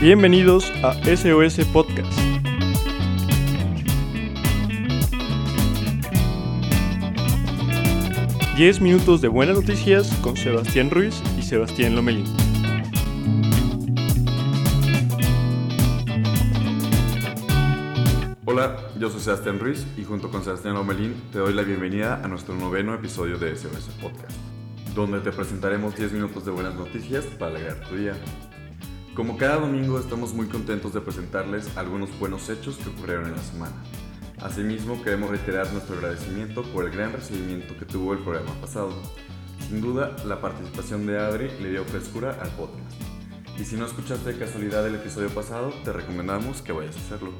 Bienvenidos a SOS Podcast. Diez minutos de buenas noticias con Sebastián Ruiz y Sebastián Lomelín. Hola, yo soy Sebastián Ruiz y junto con Sebastián Lomelín te doy la bienvenida a nuestro noveno episodio de SOS Podcast, donde te presentaremos 10 minutos de buenas noticias para alegrar tu día. Como cada domingo estamos muy contentos de presentarles algunos buenos hechos que ocurrieron en la semana. Asimismo, queremos reiterar nuestro agradecimiento por el gran recibimiento que tuvo el programa pasado. Sin duda, la participación de Adri le dio frescura al podcast. Y si no escuchaste de casualidad el episodio pasado, te recomendamos que vayas a hacerlo.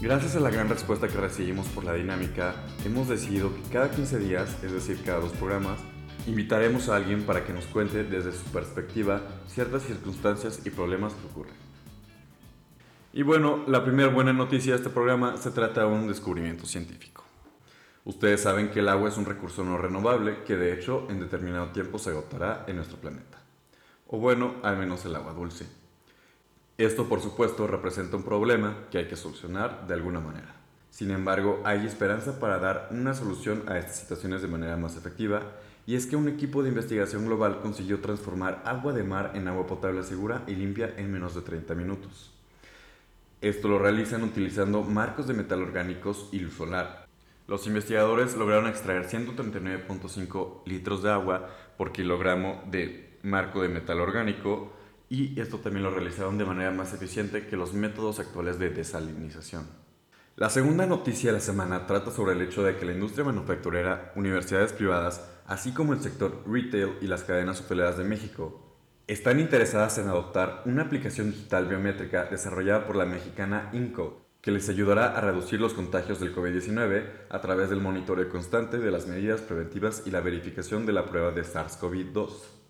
Gracias a la gran respuesta que recibimos por la dinámica, hemos decidido que cada 15 días, es decir, cada dos programas, invitaremos a alguien para que nos cuente desde su perspectiva ciertas circunstancias y problemas que ocurren. Y bueno, la primera buena noticia de este programa se trata de un descubrimiento científico. Ustedes saben que el agua es un recurso no renovable que de hecho en determinado tiempo se agotará en nuestro planeta. O bueno, al menos el agua dulce. Esto por supuesto representa un problema que hay que solucionar de alguna manera. Sin embargo, hay esperanza para dar una solución a estas situaciones de manera más efectiva y es que un equipo de investigación global consiguió transformar agua de mar en agua potable segura y limpia en menos de 30 minutos. Esto lo realizan utilizando marcos de metal orgánicos y luz solar. Los investigadores lograron extraer 139.5 litros de agua por kilogramo de marco de metal orgánico y esto también lo realizaron de manera más eficiente que los métodos actuales de desalinización. La segunda noticia de la semana trata sobre el hecho de que la industria manufacturera, universidades privadas, así como el sector retail y las cadenas hoteleras de México, están interesadas en adoptar una aplicación digital biométrica desarrollada por la mexicana Incode, que les ayudará a reducir los contagios del COVID-19 a través del monitoreo constante de las medidas preventivas y la verificación de la prueba de SARS-CoV-2.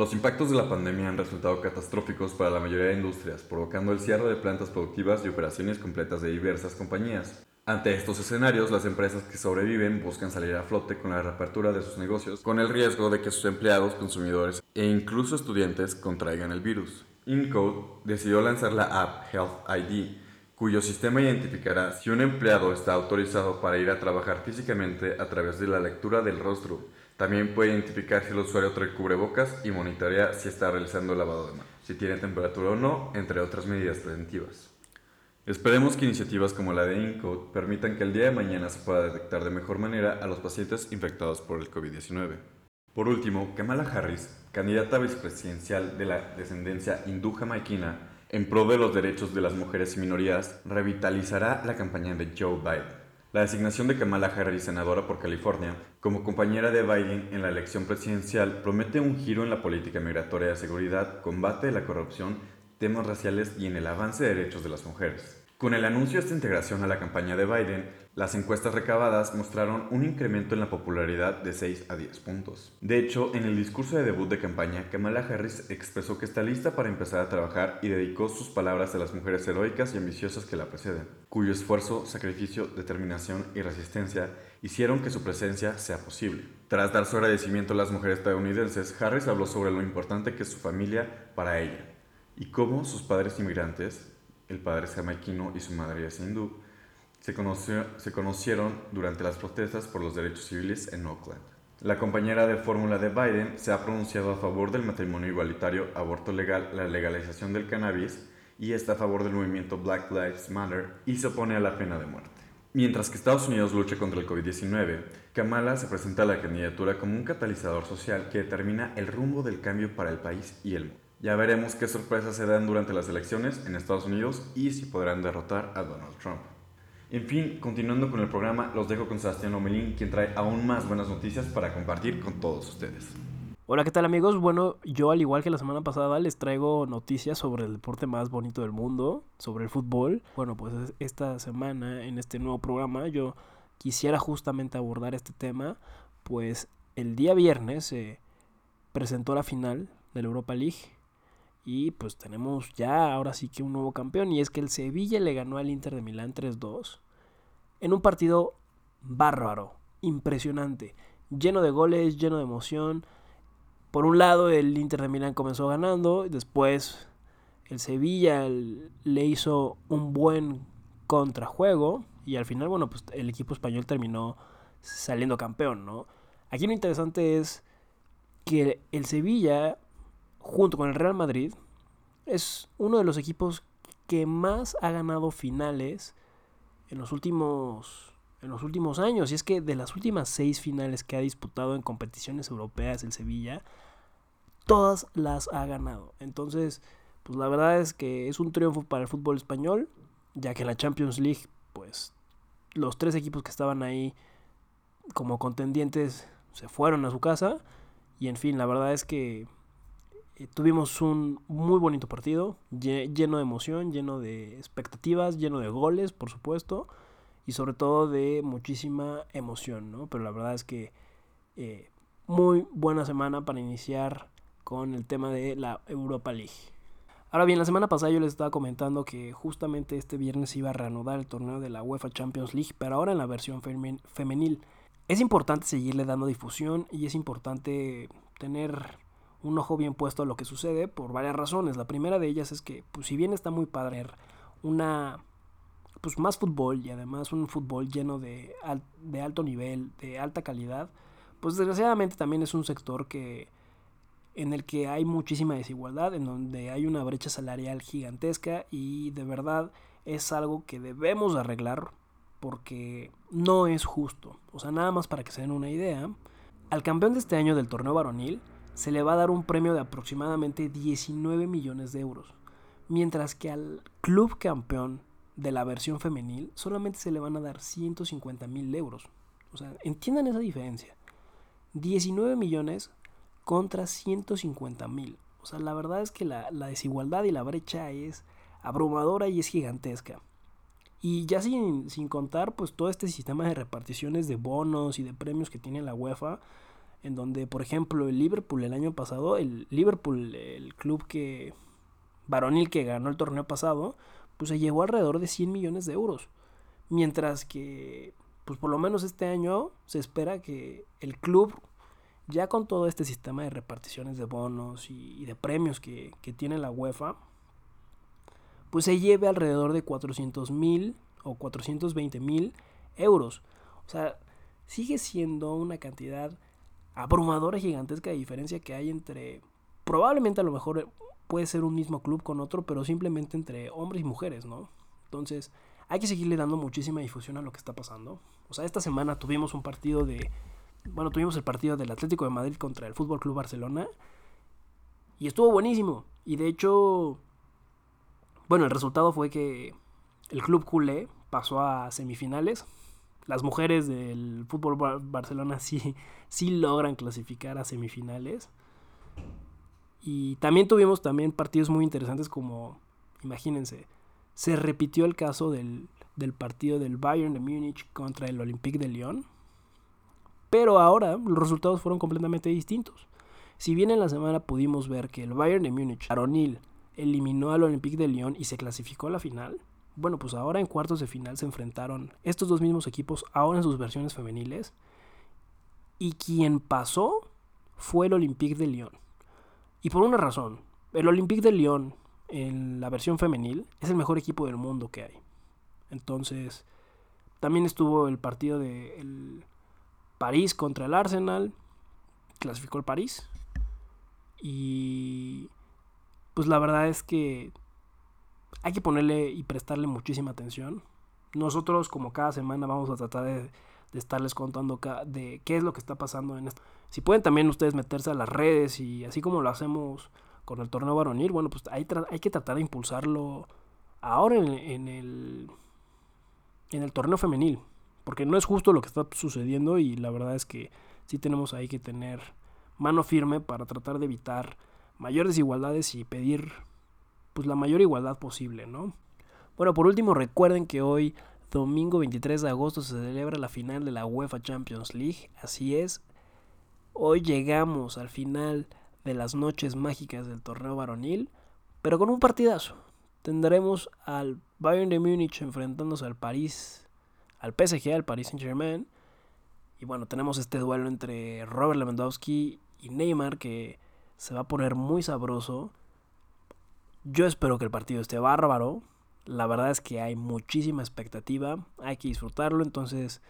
Los impactos de la pandemia han resultado catastróficos para la mayoría de industrias, provocando el cierre de plantas productivas y operaciones completas de diversas compañías. Ante estos escenarios, las empresas que sobreviven buscan salir a flote con la reapertura de sus negocios, con el riesgo de que sus empleados, consumidores e incluso estudiantes contraigan el virus. Incode decidió lanzar la app Health ID, cuyo sistema identificará si un empleado está autorizado para ir a trabajar físicamente a través de la lectura del rostro. También puede identificar si el usuario trae cubrebocas y monitorea si está realizando el lavado de manos, si tiene temperatura o no, entre otras medidas preventivas. Esperemos que iniciativas como la de Incode permitan que el día de mañana se pueda detectar de mejor manera a los pacientes infectados por el COVID-19. Por último, Kamala Harris, candidata vicepresidencial de la descendencia hindú jamaiquina en pro de los derechos de las mujeres y minorías, revitalizará la campaña de Joe Biden. La designación de Kamala Harris, senadora por California, como compañera de Biden en la elección presidencial promete un giro en la política migratoria de seguridad, combate de la corrupción, temas raciales y en el avance de derechos de las mujeres. Con el anuncio de esta integración a la campaña de Biden, las encuestas recabadas mostraron un incremento en la popularidad de 6 a 10 puntos. De hecho, en el discurso de debut de campaña, Kamala Harris expresó que está lista para empezar a trabajar y dedicó sus palabras a las mujeres heroicas y ambiciosas que la preceden, cuyo esfuerzo, sacrificio, determinación y resistencia hicieron que su presencia sea posible. Tras dar su agradecimiento a las mujeres estadounidenses, Harris habló sobre lo importante que es su familia para ella y cómo sus padres inmigrantes el padre jamaiquino y su madre es hindú, se, se conocieron durante las protestas por los derechos civiles en Oakland. La compañera de fórmula de Biden se ha pronunciado a favor del matrimonio igualitario, aborto legal, la legalización del cannabis y está a favor del movimiento Black Lives Matter y se opone a la pena de muerte. Mientras que Estados Unidos lucha contra el COVID-19, Kamala se presenta a la candidatura como un catalizador social que determina el rumbo del cambio para el país y el mundo. Ya veremos qué sorpresas se dan durante las elecciones en Estados Unidos y si podrán derrotar a Donald Trump. En fin, continuando con el programa, los dejo con Sebastián Omelín, quien trae aún más buenas noticias para compartir con todos ustedes. Hola, ¿qué tal amigos? Bueno, yo al igual que la semana pasada les traigo noticias sobre el deporte más bonito del mundo, sobre el fútbol. Bueno, pues esta semana en este nuevo programa yo quisiera justamente abordar este tema, pues el día viernes se presentó la final de la Europa League y pues tenemos ya ahora sí que un nuevo campeón. Y es que el Sevilla le ganó al Inter de Milán 3-2. En un partido bárbaro, impresionante, lleno de goles, lleno de emoción. Por un lado el Inter de Milán comenzó ganando, después El Sevilla le hizo un buen contrajuego y al final, bueno, pues el equipo español terminó saliendo campeón, ¿no? Aquí lo interesante es que el Sevilla, junto con el Real Madrid, es uno de los equipos que más ha ganado finales en los últimos en los últimos años. Y es que de las últimas seis finales que ha disputado en competiciones europeas el Sevilla, todas las ha ganado. Entonces, pues la verdad es que es un triunfo para el fútbol español, ya que la Champions League, pues los tres equipos que estaban ahí como contendientes se fueron a su casa. Y en fin, la verdad es que tuvimos un muy bonito partido, lleno de emoción, lleno de expectativas, lleno de goles, por supuesto, y sobre todo de muchísima emoción, ¿no? Pero la verdad es que eh, muy buena semana para iniciar con el tema de la Europa League. Ahora bien, la semana pasada yo les estaba comentando que justamente este viernes iba a reanudar el torneo de la UEFA Champions League, pero ahora en la versión femenil. Es importante seguirle dando difusión y es importante tener un ojo bien puesto a lo que sucede por varias razones. La primera de ellas es que, pues, si bien está muy padre una pues más fútbol y además un fútbol lleno de, de alto nivel, de alta calidad, pues desgraciadamente también es un sector que en el que hay muchísima desigualdad, en donde hay una brecha salarial gigantesca y de verdad es algo que debemos arreglar porque no es justo. O sea, nada más para que se den una idea, al campeón de este año del torneo varonil se le va a dar un premio de aproximadamente 19 millones de euros, mientras que al club campeón de la versión femenil solamente se le van a dar 150 mil euros. O sea, entiendan esa diferencia. 19 millones contra 150 mil. O sea, la verdad es que la, desigualdad y la brecha es abrumadora y es gigantesca. Y ya sin, sin, contar pues todo este sistema de reparticiones de bonos y de premios que tiene la UEFA, en donde por ejemplo el Liverpool el año pasado, el Liverpool, el club que varonil que ganó el torneo pasado, pues se llevó alrededor de 100 millones de euros. Mientras que pues por lo menos este año se espera que el club ya con todo este sistema de reparticiones de bonos y, de premios que, tiene la UEFA, pues se lleve alrededor de 400 mil o 420 mil euros. O sea, sigue siendo una cantidad abrumadora gigantesca diferencia que hay entre, probablemente a lo mejor puede ser un mismo club con otro, pero simplemente entre hombres y mujeres, ¿no? Entonces, hay que seguirle dando muchísima difusión a lo que está pasando. O sea, esta semana tuvimos un partido de bueno, tuvimos el partido del Atlético de Madrid contra el Fútbol Club Barcelona y estuvo buenísimo. Y de hecho, bueno, el resultado fue que el club culé pasó a semifinales. Las mujeres del Fútbol Barcelona sí, sí logran clasificar a semifinales. Y también tuvimos también partidos muy interesantes como, imagínense, se repitió el caso del, del partido del Bayern de Múnich contra el Olympique de Lyon pero ahora los resultados fueron completamente distintos. Si bien en la semana pudimos ver que el Bayern de Múnich, Aronil, eliminó al Olympique de Lyon y se clasificó a la final, bueno, pues ahora en cuartos de final se enfrentaron estos dos mismos equipos, ahora en sus versiones femeniles, y quien pasó fue el Olympique de Lyon. Y por una razón, el Olympique de Lyon en la versión femenil es el mejor equipo del mundo que hay. Entonces, también estuvo el partido de París contra el Arsenal. Clasificó el París. Y pues la verdad es que hay que ponerle y prestarle muchísima atención. Nosotros como cada semana vamos a tratar de, estarles contando de qué es lo que está pasando en esto. Si pueden también ustedes meterse a las redes y así como lo hacemos con el torneo varonil, bueno, pues hay, hay que tratar de impulsarlo ahora en, el, en el torneo femenil. Porque no es justo lo que está sucediendo y la verdad es que sí tenemos ahí que tener mano firme para tratar de evitar mayores desigualdades y pedir pues la mayor igualdad posible, ¿no? Bueno, por último recuerden que hoy domingo 23 de agosto se celebra la final de la UEFA Champions League, así es. Hoy llegamos al final de las noches mágicas del torneo varonil, pero con un partidazo. Tendremos al Bayern de Múnich enfrentándose al París al PSG, al Paris Saint Germain. Y bueno, tenemos este duelo entre Robert Lewandowski y Neymar que se va a poner muy sabroso. Yo espero que el partido esté bárbaro. La verdad es que hay muchísima expectativa. Hay que disfrutarlo. Entonces,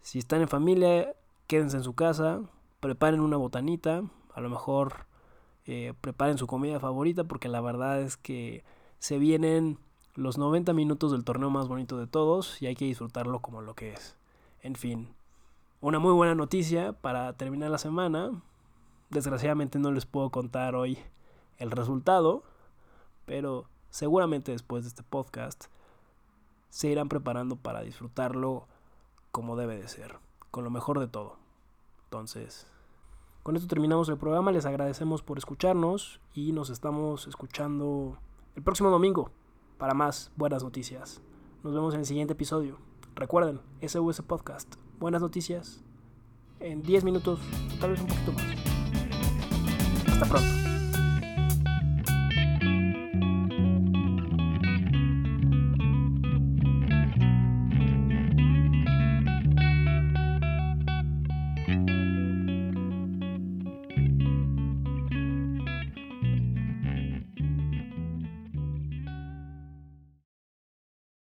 si están en familia, quédense en su casa. Preparen una botanita. A lo mejor eh, preparen su comida favorita porque la verdad es que se vienen los 90 minutos del torneo más bonito de todos y hay que disfrutarlo como lo que es. En fin, una muy buena noticia para terminar la semana. Desgraciadamente no les puedo contar hoy el resultado, pero seguramente después de este podcast se irán preparando para disfrutarlo como debe de ser, con lo mejor de todo. Entonces, con esto terminamos el programa, les agradecemos por escucharnos y nos estamos escuchando el próximo domingo para más buenas noticias. Nos vemos en el siguiente episodio. Recuerden, SUS Podcast, buenas noticias en 10 minutos, tal vez un poquito más. Hasta pronto.